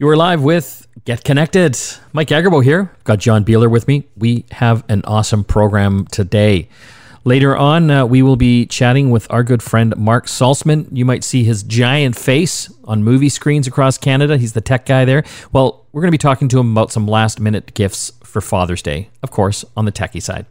You are live with Get Connected. Mike Agerbo here. Got John Biehler with me. We have an awesome program today. Later on, uh, we will be chatting with our good friend Marc Saltzman. You might see his giant face on movie screens across Canada. He's the tech guy there. Well, we're going to be talking to him about some last minute gifts for Father's Day, of course, on the techie side.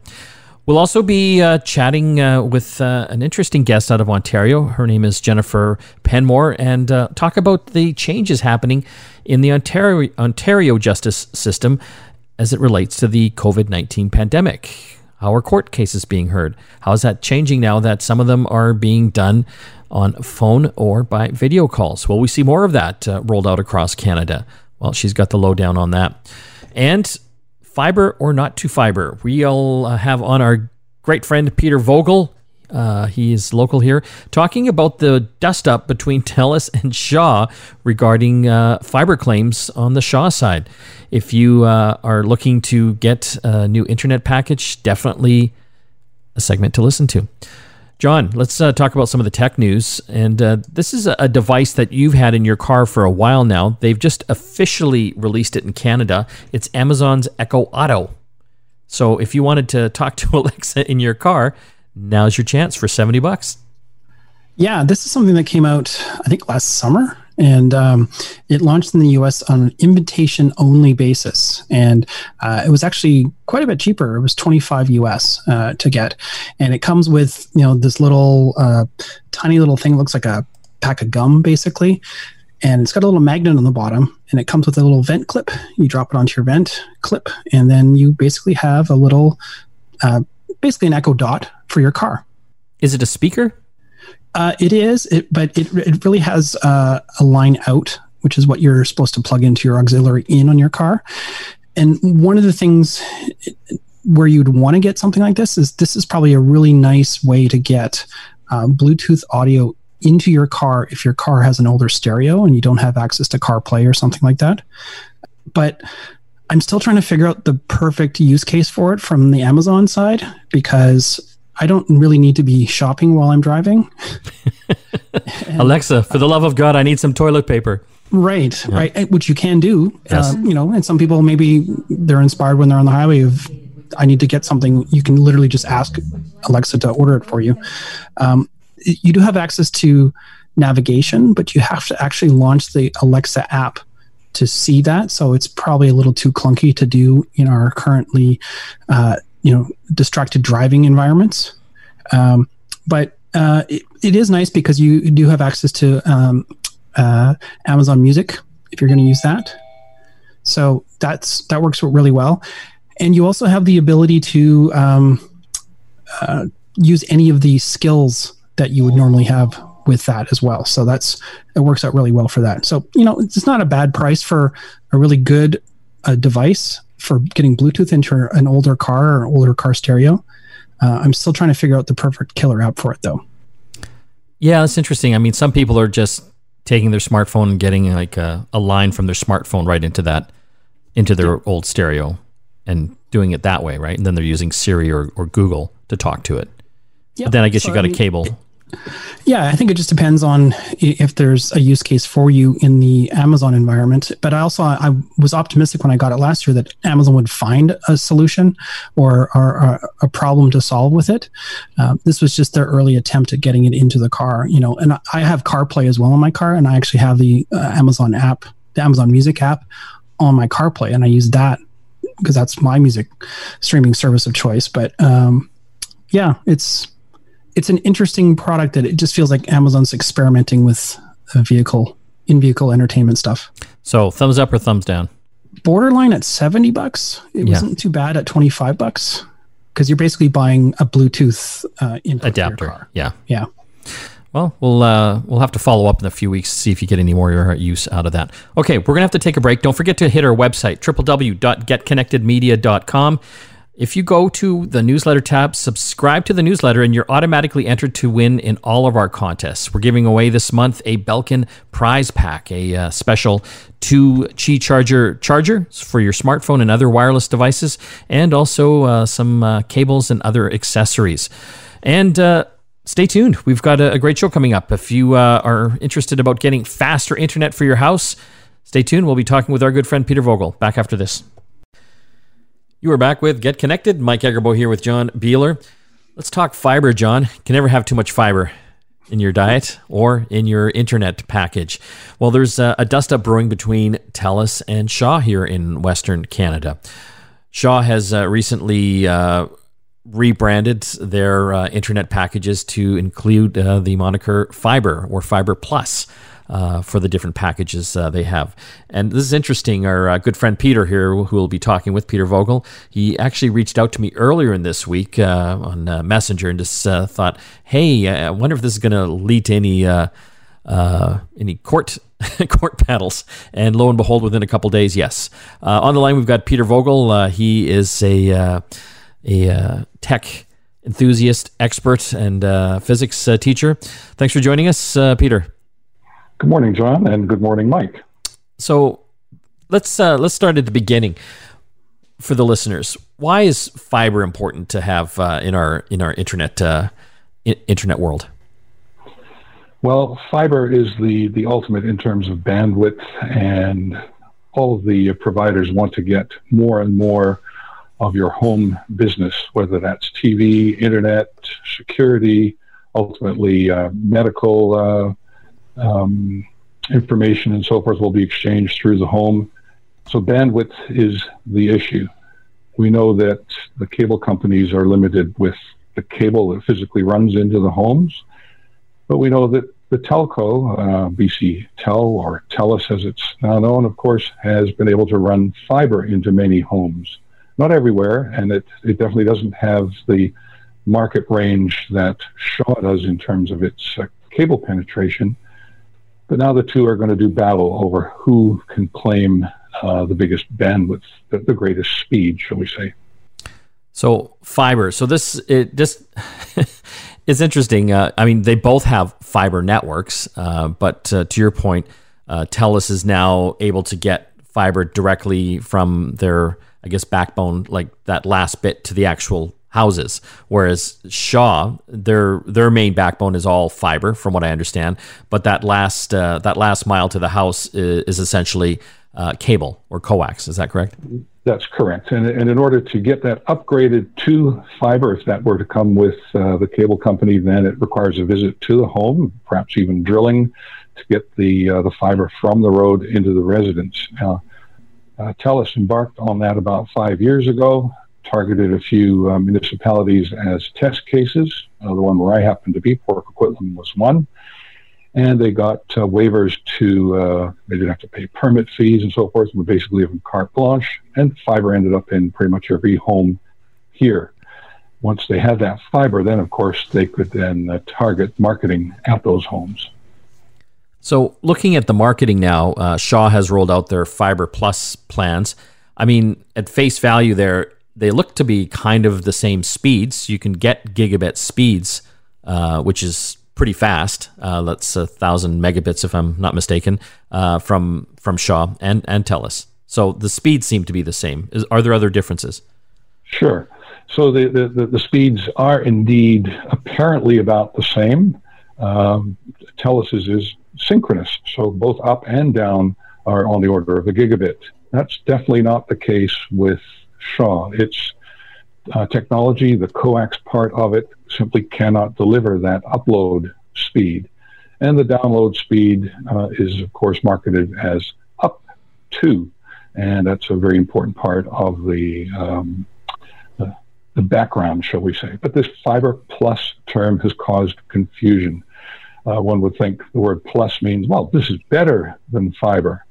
We'll also be uh, chatting uh, with uh, an interesting guest out of Ontario. Her name is Jennifer Penman, and uh, talk about the changes happening in the Ontario, Ontario justice system as it relates to the COVID 19 pandemic. How are court cases being heard? How is that changing now that some of them are being done on phone or by video calls? Will we see more of that uh, rolled out across Canada? Well, she's got the lowdown on that. And fiber or not to fiber. We'll uh, have on our great friend Peter Vogel. Uh, he is local here, talking about the dust up between TELUS and Shaw regarding uh, fiber claims on the Shaw side. If you uh, are looking to get a new internet package, definitely a segment to listen to. John, let's uh, talk about some of the tech news. And uh, this is a device that you've had in your car for a while now. They've just officially released it in Canada. It's Amazon's Echo Auto. So if you wanted to talk to Alexa in your car, now's your chance for 70 bucks. Yeah, this is something that came out, I think, last summer and um, it launched in the US on an invitation only basis. And uh, it was actually quite a bit cheaper. It was 25 US uh, to get. And it comes with, you know, this little uh, tiny little thing, looks like a pack of gum basically. And it's got a little magnet on the bottom and it comes with a little vent clip. You drop it onto your vent clip, and then you basically have a little, uh, basically an Echo Dot for your car. Is it a speaker? Uh, it is, it, but it, it really has uh, a line out, which is what you're supposed to plug into your auxiliary in on your car. And one of the things where you'd want to get something like this is this is probably a really nice way to get uh, Bluetooth audio into your car if your car has an older stereo and you don't have access to CarPlay or something like that. But I'm still trying to figure out the perfect use case for it from the Amazon side because I don't really need to be shopping while I'm driving. Alexa, for the love of God, I need some toilet paper. Right, yeah. right, which you can do. Yes. Uh, you know, and some people maybe they're inspired when they're on the highway of I need to get something. You can literally just ask Alexa to order it for you. Um, you do have access to navigation, but you have to actually launch the Alexa app to see that. So it's probably a little too clunky to do in our currently uh, you know distracted driving environments. Um, but uh, it, it is nice because you do have access to um, uh, Amazon Music if you're going to use that. So that's that works really well, and you also have the ability to um, uh, use any of the skills that you would normally have with that as well. So that's it works out really well for that. So you know it's not a bad price for a really good uh, device for getting Bluetooth into an older car or older car stereo. Uh, I'm still trying to figure out the perfect killer app for it, though. Yeah, that's interesting. I mean, some people are just taking their smartphone and getting like a, a line from their smartphone right into that, into their old stereo, and doing it that way, right? And then they're using Siri or, or Google to talk to it. Yeah. But then I guess so, you got I mean, a cable. Yeah, I think it just depends on if there's a use case for you in the Amazon environment. But I also I was optimistic when I got it last year that Amazon would find a solution or, or, a problem to solve with it. Uh, this was just their early attempt at getting it into the car. You know, and I have CarPlay as well in my car, and I actually have the uh, Amazon app, the Amazon Music app, on my CarPlay, and I use that because that's my music streaming service of choice. But um, yeah, it's it's an interesting product that it just feels like Amazon's experimenting with a vehicle in vehicle entertainment stuff. So thumbs up or thumbs down? Borderline at 70 bucks. It yeah. wasn't too bad at 25 bucks because you're basically buying a Bluetooth uh, adapter. Yeah. Yeah. Well, we'll uh, we'll have to follow up in a few weeks to see if you get any more use out of that. Okay, we're gonna have to take a break. Don't forget to hit our website www.getconnectedmedia.com. If you go to the newsletter tab, subscribe to the newsletter, and you're automatically entered to win in all of our contests. We're giving away this month a Belkin prize pack, a uh, special two Qi charger charger for your smartphone and other wireless devices, and also uh, some uh, cables and other accessories. And uh, stay tuned. We've got a, a, great show coming up. If you uh, are interested about getting faster internet for your house, Stay tuned. We'll be talking with our good friend Peter Vogel back after this. You are back with Get Connected. Mike Agerbo here with John Biehler. Let's talk fiber, John. Can never have too much fiber in your diet or in your internet package. Well, there's a, a dust up brewing between TELUS and Shaw here in Western Canada. Shaw has uh, recently uh, rebranded their uh, internet packages to include uh, the moniker Fiber or Fiber Plus uh, for the different packages uh, they have. And this is interesting. Our uh, good friend Peter here, who will be talking with Peter Vogel, he actually reached out to me earlier in this week uh, on uh, Messenger and just uh, thought, "Hey, I wonder if this is going to lead to any any court." court battles, and lo and behold, within a couple days, yes. on the line, we've got Peter Vogel. he is a a tech enthusiast, expert, and physics teacher. Thanks for joining us, Peter. Good morning, John, and good morning, Mike. So let's uh, let's start at the beginning for the listeners. Why is fiber important to have uh, in our in our internet uh, internet world? Well, fiber is the the ultimate in terms of bandwidth, and all of the providers want to get more and more of your home business, whether that's TV, internet, security, ultimately uh, medical uh, um, information and so forth will be exchanged through the home. So bandwidth is the issue. We know that the cable companies are limited with the cable that physically runs into the homes, but we know that the telco, uh, BC Tel or TELUS as it's now known, of course, has been able to run fiber into many homes. Not everywhere, and it, it definitely doesn't have the market range that Shaw does in terms of its uh, cable penetration. But now the two are going to do battle over who can claim uh, the biggest bandwidth, the, the greatest speed, shall we say. So fiber. So this it just it's interesting. Uh, I mean, they both have fiber networks, uh, but uh, to your point, uh, TELUS is now able to get fiber directly from their, I guess, backbone, like that last bit to the actual houses. Whereas Shaw, their their main backbone is all fiber, from what I understand. But that last uh, that last mile to the house is, is essentially uh, cable or coax. Is that correct? That's correct. And, and in order to get that upgraded to fiber, if that were to come with uh, the cable company, then it requires a visit to the home, perhaps even drilling to get the uh, the fiber from the road into the residence. Uh, TELUS embarked on that about five years ago targeted a few uh, municipalities as test cases. Uh, the one where I happened to be, Port Coquitlam, was one. And they got uh, waivers to, uh, they didn't have to pay permit fees and so forth, and were basically given carte blanche. And fiber ended up in pretty much every home here. Once they had that fiber, then of course they could then uh, target marketing at those homes. So, looking at the marketing now, uh, Shaw has rolled out their Fiber Plus plans. I mean, at face value, there they look to be kind of the same speeds. You can get gigabit speeds, uh, which is pretty fast. Uh, that's a thousand megabits, if I'm not mistaken, uh, from from Shaw and and Telus. So the speeds seem to be the same. Is, are there other differences? Sure. So the, the, the, speeds are indeed apparently about the same. Um, Telus is, is synchronous, so both up and down are on the order of a gigabit. That's definitely not the case with Shaw. Its uh, technology, the coax part of it, simply cannot deliver that upload speed. And the download speed uh, is, of course, marketed as up to. And that's a very important part of the, um, the, the background, shall we say. But this fiber plus term has caused confusion. Uh, one would think the word plus means, well, this is better than fiber.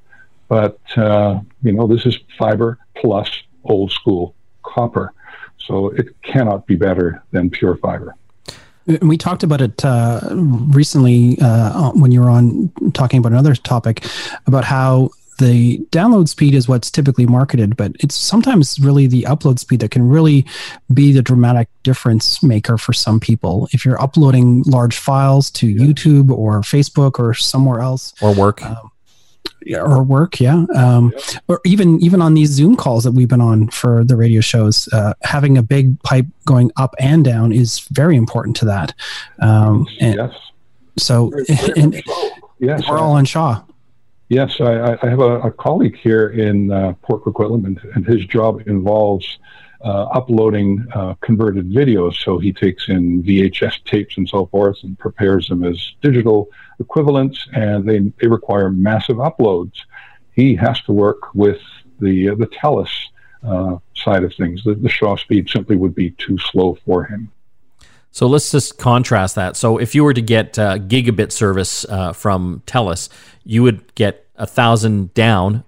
But, uh, you know, this is fiber plus old school copper. So it cannot be better than pure fiber. We talked about it uh, recently uh, when you were on talking about another topic about how the download speed is what's typically marketed, but it's sometimes really the upload speed that can really be the dramatic difference maker for some people. If you're uploading large files to YouTube or Facebook or somewhere else, or work, um, or work yeah. Um, or even even on these zoom calls that we've been on for the radio shows uh, having a big pipe going up and down is very important to that. Um, and yes. so and, yes, we're all on shaw. Yes, I, I have a, a, colleague here in uh, Port Coquitlam, and, and, his job involves uh, uploading uh, converted videos. So he takes in VHS tapes and so forth and prepares them as digital equivalents, and they, they require massive uploads. He has to work with the the TELUS uh, side of things. The, the Shaw speed simply would be too slow for him. So let's just contrast that. So if you were to get uh, gigabit service uh, from TELUS, you would get a thousand down,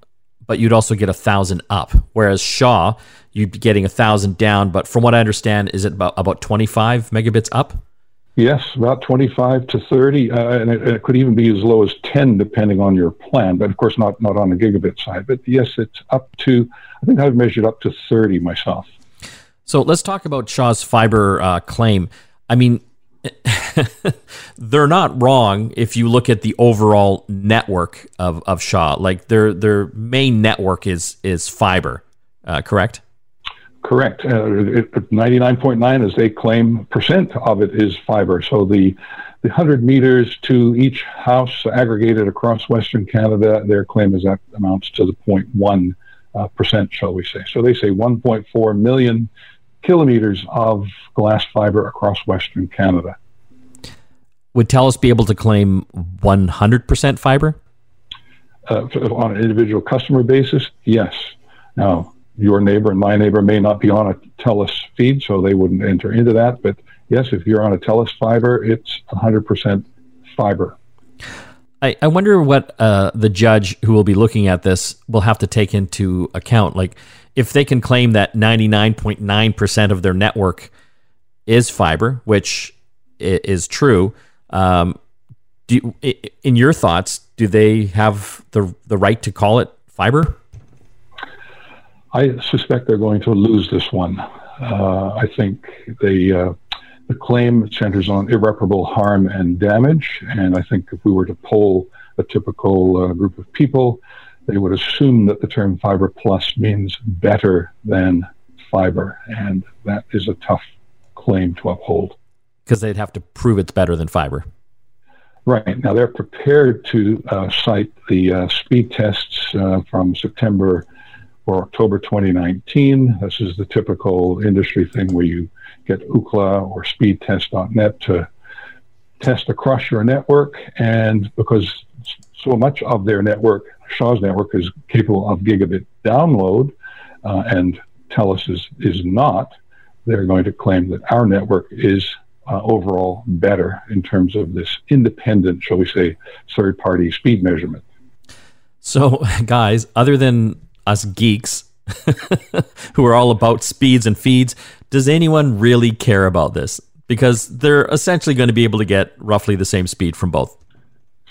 but you'd also get a thousand up. Whereas Shaw, you'd be getting a thousand down, but from what I understand, is it about about twenty five megabits up? Yes, about 25 to 30, uh, and it, it, could even be as low as 10 depending on your plan, but of course not, not on the gigabit side. But yes, it's up to, I think I've measured up to 30 myself. So let's talk about Shaw's fiber uh, claim. I mean, they're not wrong if you look at the overall network of, of Shaw. Like their their main network is is fiber, uh, correct? Correct. Uh, 99.9, as they claim, percent of it is fiber. So the the 100 meters to each house aggregated across Western Canada, their claim is that amounts to the 0.1 uh, percent, shall we say. So they say 1.4 million kilometers of glass fiber across Western Canada. Would TELUS be able to claim 100% fiber? Uh, on an individual customer basis, yes. Now, your neighbor and my neighbor may not be on a TELUS feed, so they wouldn't enter into that. But yes, if you're on a TELUS fiber, it's 100% fiber. I, I wonder what uh, the judge who will be looking at this will have to take into account. Like, if they can claim that 99.9% of their network is fiber, which is true, um, do you, in your thoughts, do they have the the right to call it fiber? I suspect they're going to lose this one. Uh, I think the uh, the claim centers on irreparable harm and damage, and I think if we were to poll a typical uh, group of people, they would assume that the term fiber plus means better than fiber, and that is a tough claim to uphold. Because they'd have to prove it's better than fiber. Right. Now they're prepared to uh, cite the uh, speed tests uh, from September or October 2019. This is the typical industry thing where you get Ookla or speedtest.net to test across your network. And because so much of their network, Shaw's network, is capable of gigabit download, uh, and TELUS is, is not, they're going to claim that our network is uh, overall better in terms of this independent, shall we say, third party speed measurement. So, guys, other than us geeks who are all about speeds and feeds, does anyone really care about this? Because they're essentially going to be able to get roughly the same speed from both.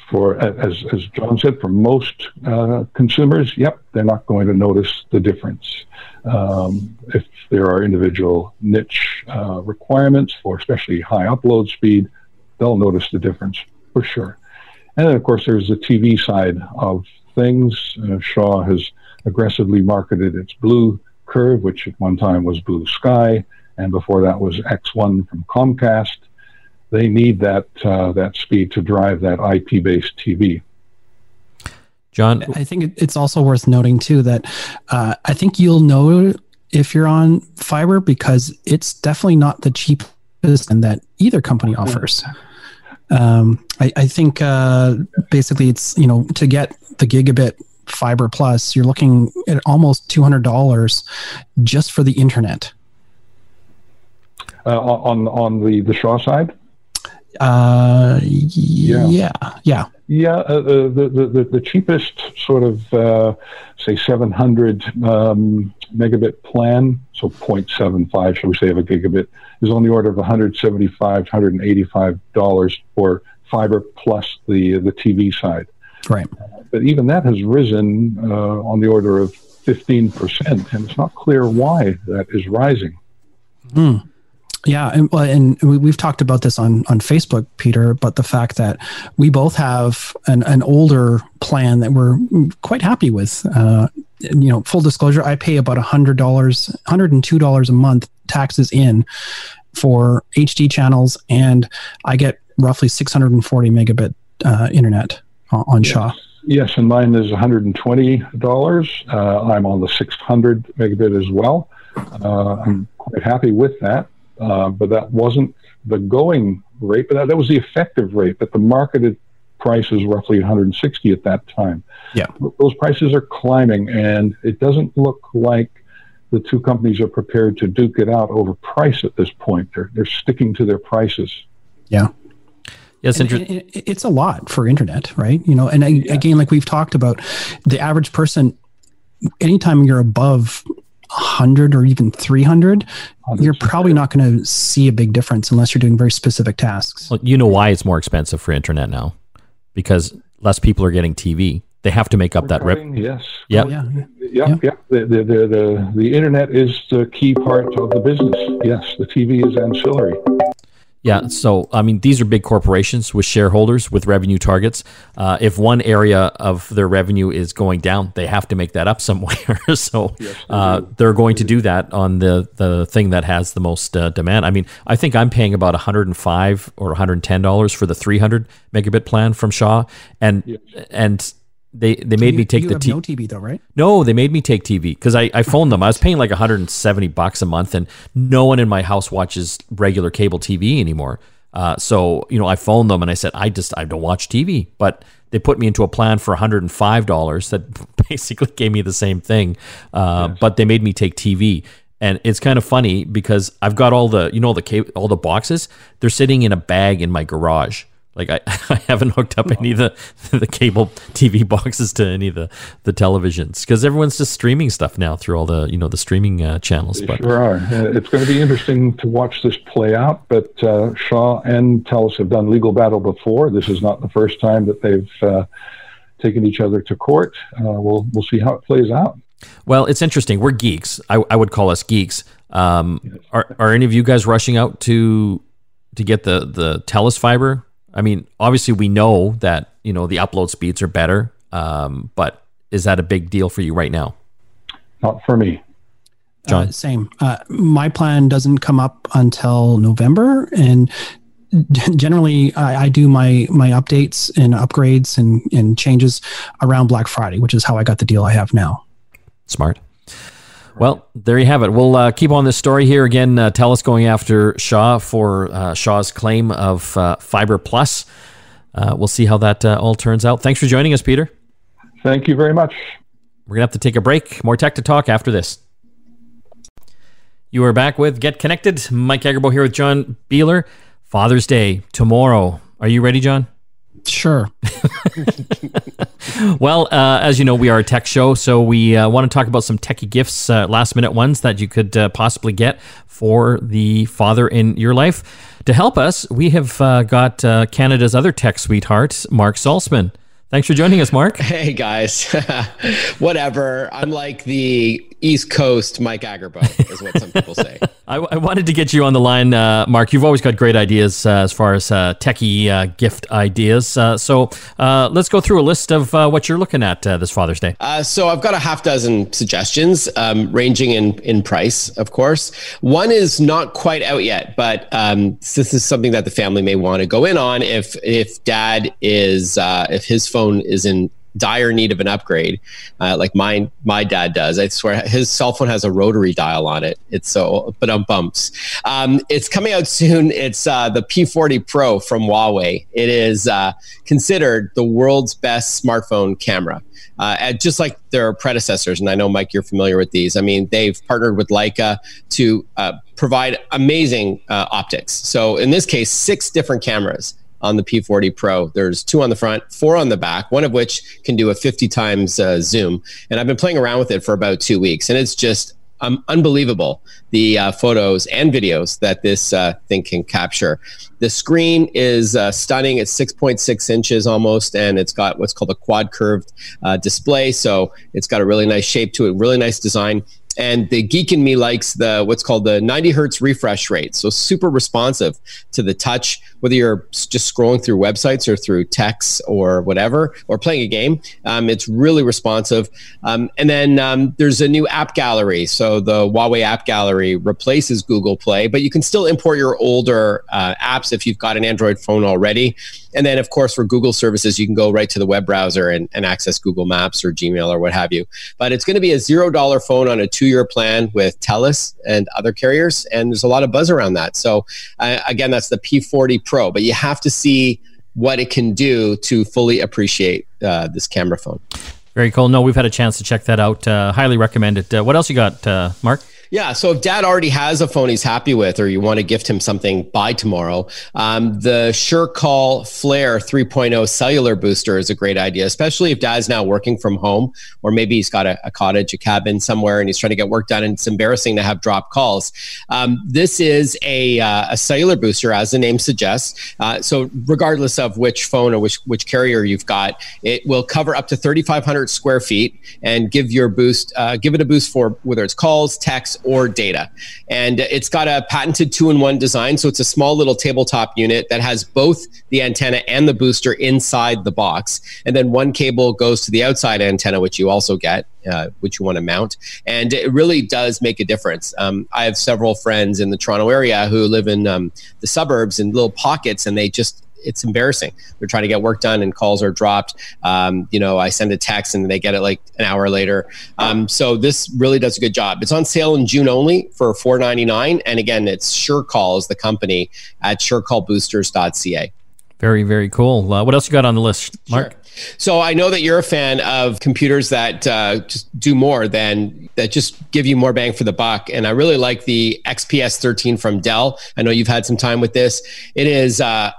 For as as John said, for most uh, consumers, yep, they're not going to notice the difference. Um, if there are individual niche uh, requirements for especially high upload speed, they'll notice the difference for sure. And then, of course, there's the TV side of things. Uh, Shaw has aggressively marketed its blue curve, which at one time was BlueSky, and before that was X1 from Comcast. They need that uh, that speed to drive that IP-based TV. John, I think it's also worth noting too that uh, I think you'll know if you're on fiber because it's definitely not the cheapest and that either company offers. Um, I, I, think uh, basically it's you know to get the gigabit fiber plus, you're looking at almost two hundred dollars just for the internet. Uh, on on the the Shaw side. Uh, yeah, yeah, yeah. Yeah, uh, uh the, the the cheapest sort of uh, say 700 um, megabit plan, so 0.75, shall we say, of a gigabit, is on the order of 175, 185 dollars for fiber plus the the TV side. Right. But even that has risen uh, on the order of 15%, and it's not clear why that is rising. Hmm. Yeah, and, and we've talked about this on, on Facebook, Peter, but the fact that we both have an, an older plan that we're quite happy with. Uh, you know, full disclosure, I pay about $100, $102 a month taxes in for HD channels, and I get roughly 640 megabit uh, internet on yes. Shaw. Yes, and mine is $120. Uh, I'm on the 600 megabit as well. Uh, I'm quite happy with that, uh, but that wasn't the going rate, but that, that was the effective rate. But the marketed price is roughly 160 at that time. Yeah, those prices are climbing, and it doesn't look like the two companies are prepared to duke it out over price at this point. They're they're sticking to their prices. Yeah. Yes, inter- it's a lot for internet, right? You know, and yeah. again, like we've talked about, the average person, anytime you're above 100 or even 300, you're probably not going to see a big difference unless you're doing very specific tasks. Well, you know why it's more expensive for internet now? Because less people are getting TV. They have to make up that rip. Yes. Yep. Yeah. Yeah. Yeah. The, the, the, the, the internet is the key part of the business. Yes. The TV is ancillary. Yeah. So, I mean, these are big corporations with shareholders with revenue targets. Uh, if one area of their revenue is going down, they have to make that up somewhere. so, uh, they're going to do that on the, the thing that has the most uh, demand. I mean, I think I'm paying about 105 or 110 dollars for the 300 megabit plan from Shaw, and yes. and they they made you, me take the t- no TV though, right? No, they made me take TV because I, I phoned them. I was paying like 170 bucks a month, and no one in my house watches regular cable TV anymore. Uh, so you know, I phoned them and I said, I just I don't watch TV, but they put me into a plan for 105 dollars that basically gave me the same thing, uh, yes. but they made me take TV. And it's kind of funny because I've got all the you know the cable, all the boxes. They're sitting in a bag in my garage like I, I haven't hooked up any of the the cable TV boxes to any of the the televisions because everyone's just streaming stuff now through all the you know the streaming uh, channels. They but sure are. Uh, it's going to be interesting to watch this play out. But uh, Shaw and Telus have done legal battle before. This is not the first time that they've uh, taken each other to court. Uh, we'll we'll see how it plays out. Well, it's interesting. We're geeks. I, I would call us geeks. Um, are are any of you guys rushing out to to get the the Telus fiber? I mean, obviously we know that you know the upload speeds are better, um, but is that a big deal for you right now? Not for me. John, uh, same. Uh, my plan doesn't come up until November, and generally I, I, do my my updates and upgrades and, and changes around Black Friday, which is how I got the deal I have now. Smart. Well, there you have it. We'll uh, keep on this story here again. Uh, Telus going after Shaw for uh, Shaw's claim of uh, Fiber Plus. Uh, we'll see how that uh, all turns out. Thanks for joining us, Peter. Thank you very much. We're gonna have to take a break. More tech to talk after this. You are back with Get Connected. Mike Agerbo here with John Biehler. Father's Day tomorrow. Are you ready, John? Sure. well, uh, as you know, we are a tech show, so we uh, want to talk about some techie gifts, uh, last minute ones that you could uh, possibly get for the father in your life. To help us, we have uh, got uh, Canada's other tech sweetheart, Marc Saltzman. Thanks for joining us, Marc. Hey, guys. Whatever. I'm like the East Coast Mike Agerbo, is what some people say. I, I, wanted to get you on the line, uh, Marc. You've always got great ideas uh, as far as uh, techie uh, gift ideas. Uh, so uh, let's go through a list of what you're looking at this Father's Day. so I've got a half dozen suggestions, um, ranging in, in price, of course. One is not quite out yet, but um, this is something that the family may want to go in on if if dad is if his phone is in dire need of an upgrade, uh, like my my dad does. I swear his cell phone has a rotary dial on it. It's so but um bumps. Um, it's coming out soon. It's uh, the P40 Pro from Huawei. It is uh, considered the world's best smartphone camera. Uh, just like their predecessors, and I know Mike, you're familiar with these. I mean, they've partnered with Leica to uh, provide amazing uh, optics. So in this case, six different cameras on the P40 Pro. There's two on the front, four on the back, one of which can do a 50 times uh, zoom. And I've been playing around with it for about two weeks, and it's just um, unbelievable the uh, photos and videos that this uh, thing can capture. The screen is uh, stunning. It's 6.6 inches almost, and it's got what's called a quad curved uh, display. So it's got a really nice shape to it, really nice design. And the geek in me likes the what's called the 90 hertz refresh rate. So super responsive to the touch, whether you're just scrolling through websites or through texts or whatever, or playing a game. Um, it's really responsive. Um, and then um, there's a new app gallery. So the Huawei app gallery replaces Google Play, but you can still import your older uh, apps if you've got an Android phone already. And then, of course, for Google services, you can go right to the web browser and, and access Google Maps or Gmail or what have you. But it's going to be a zero dollar phone on a two year plan with TELUS and other carriers. And there's a lot of buzz around that. So, uh, again, that's the P40 Pro, but you have to see what it can do to fully appreciate uh, this camera phone. Very cool. No, we've had a chance to check that out. Uh, highly recommend it. Uh, what else you got, uh, Marc? Yeah. So if dad already has a phone he's happy with, or you want to gift him something by tomorrow, um, the SureCall Flare 3.0 cellular booster is a great idea, especially if dad's now working from home, or maybe he's got a, a cottage, a cabin somewhere, and he's trying to get work done. And it's embarrassing to have drop calls. Um, this is a, uh, a cellular booster, as the name suggests. Uh, so regardless of which phone or which, which carrier you've got, it will cover up to 3,500 square feet and give your boost, uh, give it a boost for whether it's calls, texts, or data. And it's got a patented two in one design. So it's a small little tabletop unit that has both the antenna and the booster inside the box. And then one cable goes to the outside antenna, which you also get. Uh, which you want to mount. And it really does make a difference. Um, I have several friends in the Toronto area who live in um, the suburbs in little pockets, and they just it's embarrassing. They're trying to get work done and calls are dropped. Um, you know, I send a text and they get it like an hour later. Um, so this really does a good job. It's on sale in June only for four ninety nine, and again, it's SureCall is the company at SureCallBoosters.ca. Very very cool. Uh, what else you got on the list, Marc? Sure. So I know that you're a fan of computers that uh, just do more than that just give you more bang for the buck. And I really like the XPS 13 from Dell. I know you've had some time with this. It is uh,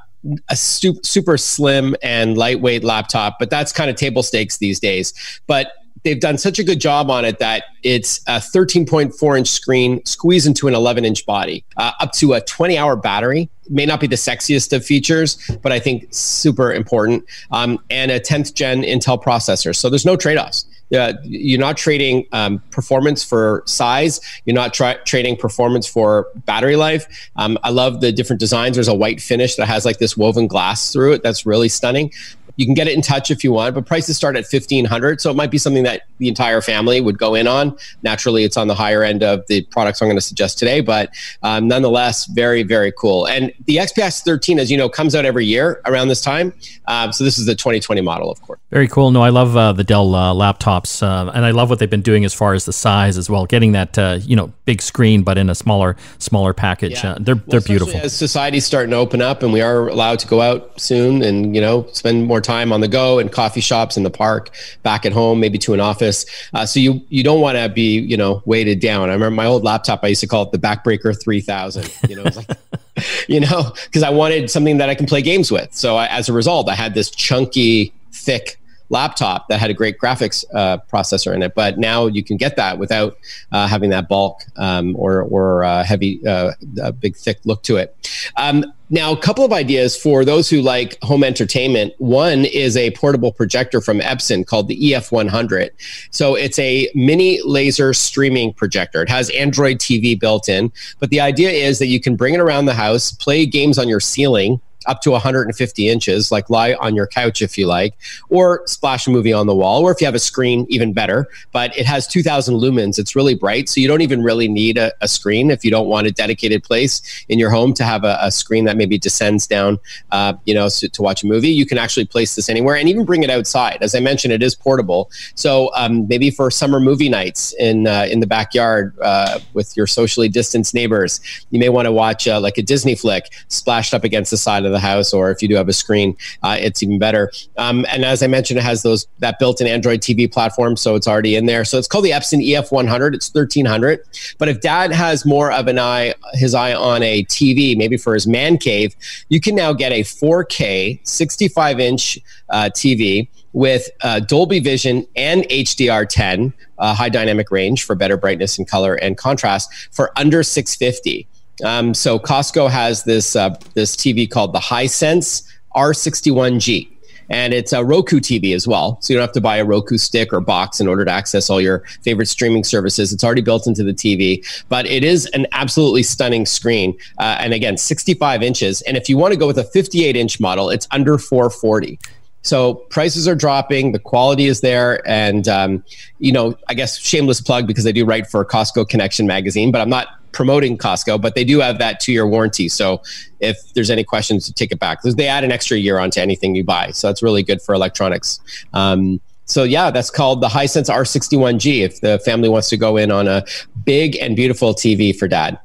a super slim and lightweight laptop, but that's kind of table stakes these days. But they've done such a good job on it that it's a 13.4 inch screen squeezed into an 11 inch body, uh, up to a 20 hour battery. May not be the sexiest of features, but I think super important. Um, and a 10th gen Intel processor. So there's no trade offs uh, you're not trading um, performance for size. You're not tra- trading performance for battery life. Um, I love the different designs. There's a white finish that has like this woven glass through it. That's really stunning. You can get it in touch if you want, but prices start at fifteen hundred. So it might be something that the entire family would go in on. Naturally, it's on the higher end of the products I'm going to suggest today, but um, nonetheless, very very cool. And the XPS 13, as you know, comes out every year around this time. Um, so this is the 2020 model, of course. Very cool. No, I love uh, the Dell uh, laptops, uh, and I love what they've been doing as far as the size as well. Getting that uh, you know big screen, but in a smaller smaller package. Yeah. Uh, they're well, they're beautiful. As society's starting to open up, and we are allowed to go out soon, and you know spend more time on the go in coffee shops in the park, back at home, maybe to an office. Uh, so you you don't want to be you know weighted down. I remember my old laptop. I used to call it the Backbreaker 3000. You know, like, you know, because I wanted something that I can play games with. So I, as a result, I had this chunky, thick laptop that had a great graphics uh, processor in it. But now you can get that without uh, having that bulk um, or or uh, heavy, uh, big thick look to it. Um, now, a couple of ideas for those who like home entertainment. One is a portable projector from Epson called the EF100. So it's a mini laser streaming projector. It has Android TV built in, but the idea is that you can bring it around the house, play games on your ceiling up to 150 inches, like lie on your couch if you like, or splash a movie on the wall, or if you have a screen, even better. But it has 2000 lumens. It's really bright. So you don't even really need a, a screen if you don't want a dedicated place in your home to have a, a screen that maybe descends down, uh, you know, so, to watch a movie. You can actually place this anywhere and even bring it outside. As I mentioned, it is portable. So um, maybe for summer movie nights in, uh, in the backyard uh, with your socially distanced neighbors, you may want to watch uh, like a Disney flick splashed up against the side of the house, or if you do have a screen, uh, it's even better. Um, and as I mentioned, it has those that built-in Android TV platform, so it's already in there. So it's called the Epson EF100. It's 1300. But if Dad has more of an eye, his eye on a TV, maybe for his man cave, you can now get a 4K 65-inch uh, TV with uh, Dolby Vision and HDR10, uh, high dynamic range for better brightness and color and contrast for under 650. Um, so Costco has this uh, this TV called the Hisense R61G. and it's a Roku TV as well. So you don't have to buy a Roku stick or box in order to access all your favorite streaming services. It's already built into the TV, but it is an absolutely stunning screen. Uh, and again, 65 inches. And if you want to go with a 58 inch model, it's under 440. So prices are dropping, the quality is there, and um, you know, I guess shameless plug because I do write for Costco Connection magazine, but I'm not promoting Costco, but they do have that two year warranty. So if there's any questions, take it back. They add an extra year onto anything you buy, so that's really good for electronics. Um, so yeah, that's called the Hisense R61G. If the family wants to go in on a big and beautiful TV for dad.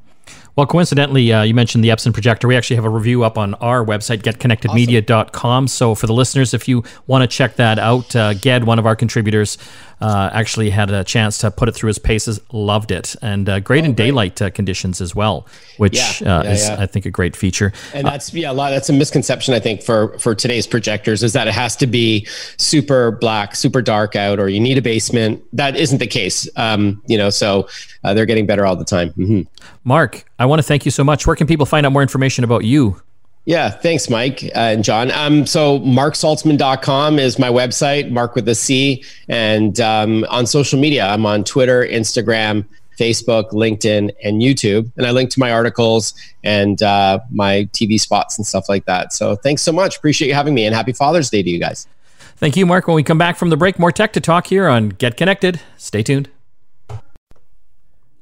Well, coincidentally, uh, you mentioned the Epson projector. We actually have a review up on our website, getconnectedmedia.com. Awesome. So, for the listeners, if you want to check that out, uh, Ged, one of our contributors, uh, actually had a chance to put it through his paces, loved it, and uh, great oh, in daylight uh, conditions as well, which yeah, uh, yeah, is, yeah. I think, a great feature. And that's yeah, a lot. That's a misconception I think for for today's projectors is that it has to be super black, super dark out, or you need a basement. That isn't the case. Um, you know, so uh, they're getting better all the time. Mm-hmm. Marc, I want to thank you so much. Where can people find out more information about you? Yeah, thanks, Mike uh, and John. Um, so marcsaltzman.com is my website, Marc with a C. And um, on social media, I'm on Twitter, Instagram, Facebook, LinkedIn, and YouTube. And I link to my articles and uh, my TV spots and stuff like that. So thanks so much. Appreciate you having me and happy Father's Day to you guys. Thank you, Marc. When we come back from the break, more tech to talk here on Get Connected. Stay tuned.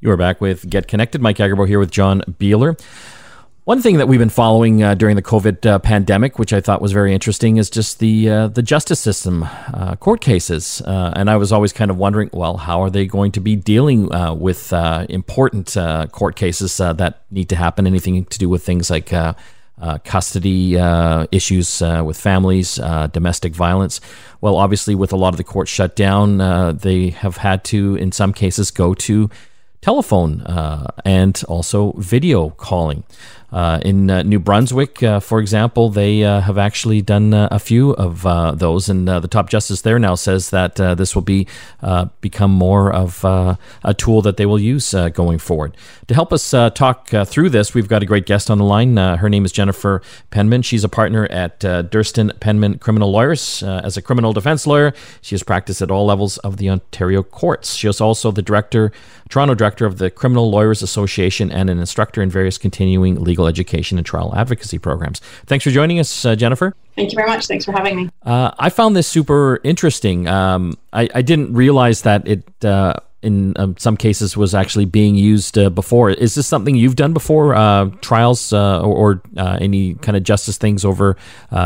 You are back with Get Connected. Mike Agerbo here with John Biehler. One thing that we've been following uh, during the COVID uh, pandemic, which I thought was very interesting, is just the uh, the justice system, uh, court cases, uh, and I was always kind of wondering, well, how are they going to be dealing uh, with important court cases that need to happen? Anything to do with things like custody issues with families, domestic violence? Well, obviously, with a lot of the courts shut down, they have had to, in some cases, go to telephone and also video calling. Uh, in uh, New Brunswick, uh, for example, they uh, have actually done uh, a few of uh, those, and the top justice there now says that this will be become more of a tool that they will use going forward. To help us talk through this, we've got a great guest on the line. her name is Jennifer Penman. She's a partner at Derstine Penman Criminal Lawyers. as a criminal defense lawyer, she has practiced at all levels of the Ontario courts. She is also the director, Toronto director of the Criminal Lawyers Association, and an instructor in various continuing legal education and trial advocacy programs. Thanks for joining us, uh, Jennifer. Thank you very much. Thanks for having me. Uh, I found this super interesting. Um, I, I, didn't realize that it. Uh, in um, some cases, was actually being used uh, before. Is this something you've done before? Uh, trials uh, or, or any kind of justice things over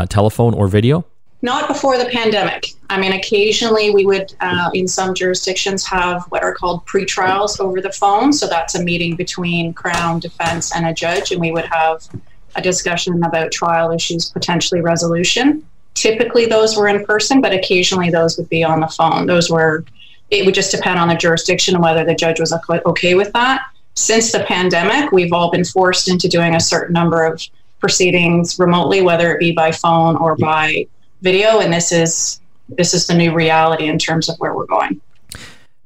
telephone or video? Not before the pandemic. I mean, occasionally we would, uh, in some jurisdictions, have what are called pre-trials over the phone. So that's a meeting between Crown, defense, and a judge, and we would have a discussion about trial issues, potentially resolution. Typically, those were in person, but occasionally those would be on the phone. Those were, it would just depend on the jurisdiction and whether the judge was okay with that. Since the pandemic, we've all been forced into doing a certain number of proceedings remotely, whether it be by phone or by video, and this is this is the new reality in terms of where we're going.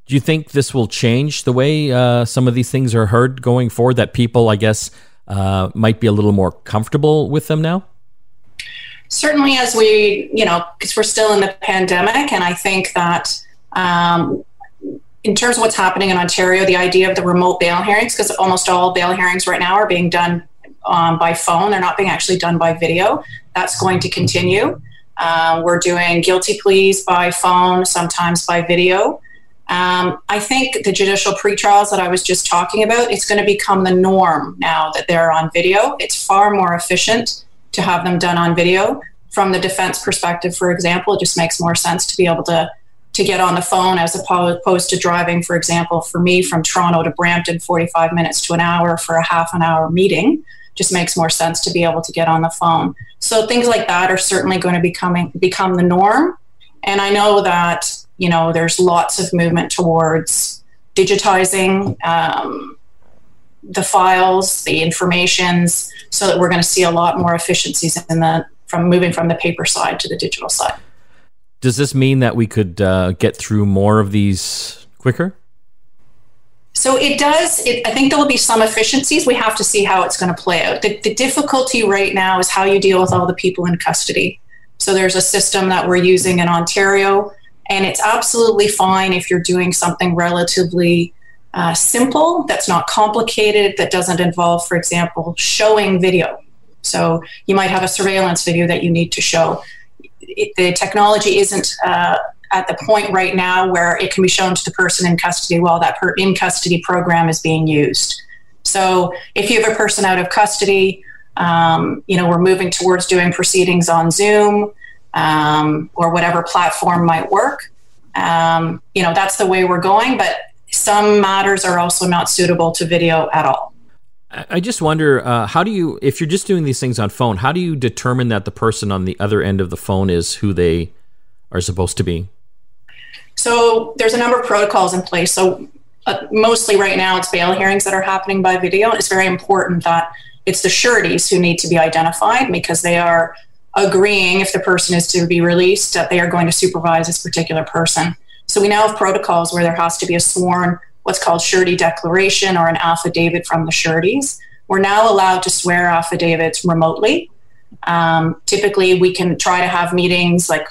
Do you think this will change the way uh, some of these things are heard going forward? That people, I guess, uh, might be a little more comfortable with them now. Certainly, as we, you know, because we're still in the pandemic, and I think that um, in terms of what's happening in Ontario, the idea of the remote bail hearings, because almost all bail hearings right now are being done um, by phone, they're not being actually done by video. That's going to continue. Uh, we're doing guilty pleas by phone, sometimes by video. Um, I think the judicial pretrials that I was just talking about, it's going to become the norm now that they're on video. It's far more efficient to have them done on video. From the defense perspective, for example, it just makes more sense to be able to to get on the phone as opposed to driving, for example, for me from Toronto to Brampton, 45 minutes to an hour for a half an hour meeting just makes more sense to be able to get on the phone. So things like that are certainly going to becoming become the norm. And I know that you know there's lots of movement towards digitizing um, the files, the informations, so that we're going to see a lot more efficiencies in the from moving from the paper side to the digital side. Does this mean that we could uh, get through more of these quicker? So it does. It, I think there will be some efficiencies. We have to see how it's going to play out. The, the, difficulty right now is how you deal with all the people in custody. So there's a system that we're using in Ontario, and it's absolutely fine if you're doing something relatively uh, simple, that's not complicated, that doesn't involve, for example, showing video. So you might have a surveillance video that you need to show. It, the technology isn't uh, at the point right now where it can be shown to the person in custody while that per- in custody program is being used. So if you have a person out of custody, um, you know, we're moving towards doing proceedings on Zoom um, or whatever platform might work. Um, you know, that's the way we're going, but some matters are also not suitable to video at all. I just wonder uh, how do you, if you're just doing these things on phone, how do you determine that the person on the other end of the phone is who they are supposed to be? So there's a number of protocols in place. So uh, mostly right now it's bail hearings that are happening by video. It's very important that it's the sureties who need to be identified because they are agreeing if the person is to be released that they are going to supervise this particular person. So we now have protocols where there has to be a sworn, what's called surety declaration or an affidavit from the sureties. We're now allowed to swear affidavits remotely. Um, typically, we can try to have meetings like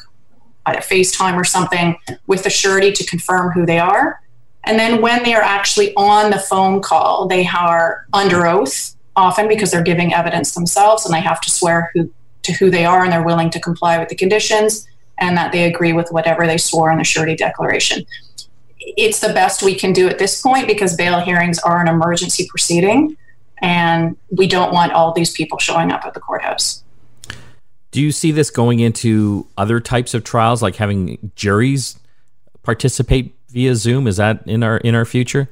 a FaceTime or something with the surety to confirm who they are. And then when they are actually on the phone call, they are under oath often because they're giving evidence themselves and they have to swear who, to who they are and they're willing to comply with the conditions and that they agree with whatever they swore in the surety declaration. It's the best we can do at this point because bail hearings are an emergency proceeding and we don't want all these people showing up at the courthouse. Do you see this going into other types of trials, like having juries participate via Zoom? Is that in our in our future?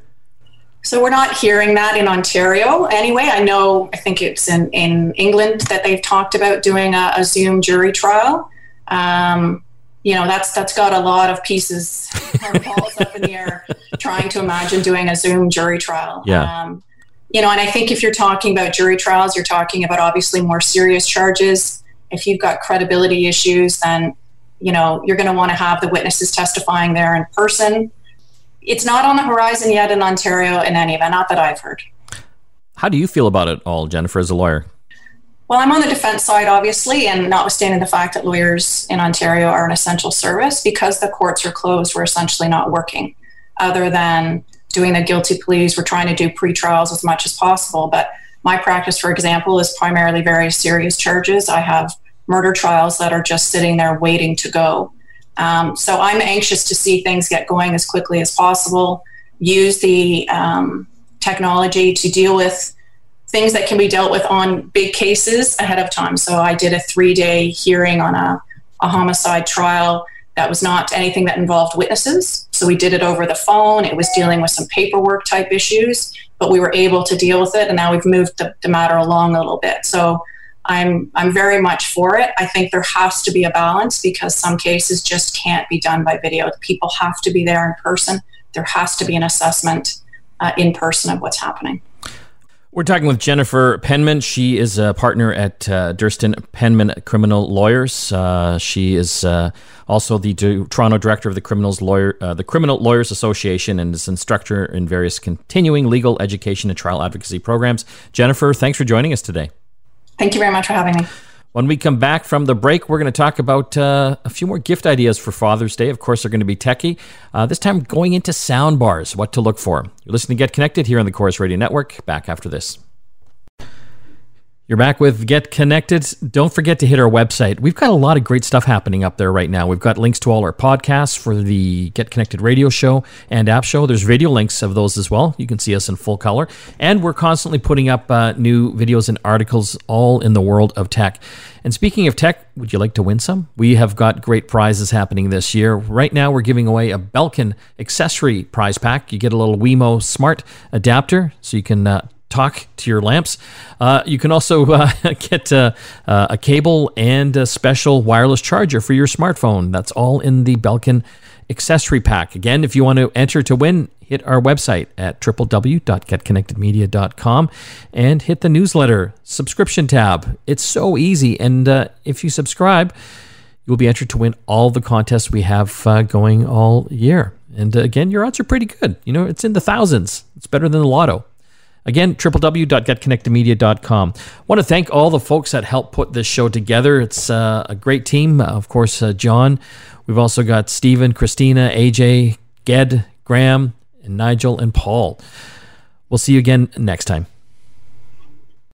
So we're not hearing that in Ontario anyway. I know I think it's in, in England that they've talked about doing a, a Zoom jury trial. Um, you know, that's that's got a lot of pieces balls up in the air trying to imagine doing a Zoom jury trial. Yeah. Um, you know, and I think if you're talking about jury trials, you're talking about obviously more serious charges if you've got credibility issues, then you know you're going to want to have the witnesses testifying there in person. It's not on the horizon yet in Ontario in any event, not that I've heard. How do you feel about it all, Jennifer, as a lawyer? Well, I'm on the defense side, obviously, and notwithstanding the fact that lawyers in Ontario are an essential service, because the courts are closed, we're essentially not working other than doing the guilty pleas. We're trying to do pre trials as much as possible. But my practice, for example, is primarily very serious charges. I have murder trials that are just sitting there waiting to go. Um, so I'm anxious to see things get going as quickly as possible, use the um, technology to deal with things that can be dealt with on big cases ahead of time. So I did a three day hearing on a, a homicide trial that was not anything that involved witnesses. So we did it over the phone. It was dealing with some paperwork type issues, but we were able to deal with it. And now we've moved the, the matter along a little bit. So I'm I'm very much for it. I think there has to be a balance because some cases just can't be done by video. People have to be there in person. There has to be an assessment uh, in person of what's happening. We're talking with Jennifer Penman. She is a partner at uh, Derstine Penman Criminal Lawyers. Uh, she is uh, also the Toronto director of the Criminals Lawyer, uh, the Criminal Lawyers Association, and is instructor in various continuing legal education and trial advocacy programs. Jennifer, thanks for joining us today. Thank you very much for having me. When we come back from the break, we're going to talk about uh, a few more gift ideas for Father's Day. Of course, they're going to be techie. Uh, this time, going into sound bars, what to look for. You're listening to Get Connected here on the Corus Radio Network. Back after this. You're back with Get Connected. Don't forget to hit our website. We've got a lot of great stuff happening up there right now. We've got links to all our podcasts for the Get Connected radio show and app show. There's video links of those as well. You can see us in full color. And we're constantly putting up uh, new videos and articles all in the world of tech. And speaking of tech, would you like to win some? We have got great prizes happening this year. Right now, we're giving away a Belkin accessory prize pack. You get a little Wemo Smart adapter so you can uh, talk to your lamps. Uh, you can also uh, get uh, uh, a cable and a special wireless charger for your smartphone. That's all in the Belkin accessory pack. Again, if you want to enter to win, hit our website at www.getconnectedmedia.com and hit the newsletter subscription tab. It's so easy. And uh, if you subscribe, you'll be entered to win all the contests we have uh, going all year. And again, your odds are pretty good. You know, it's in the thousands. It's better than the lotto. Again, www.getconnectedmedia.com. I want to thank all the folks that helped put this show together. It's uh, a great team. Of course, uh, John. We've also got Stephen, Christina, AJ, Ged, Graham, and Nigel and Paul. We'll see you again next time.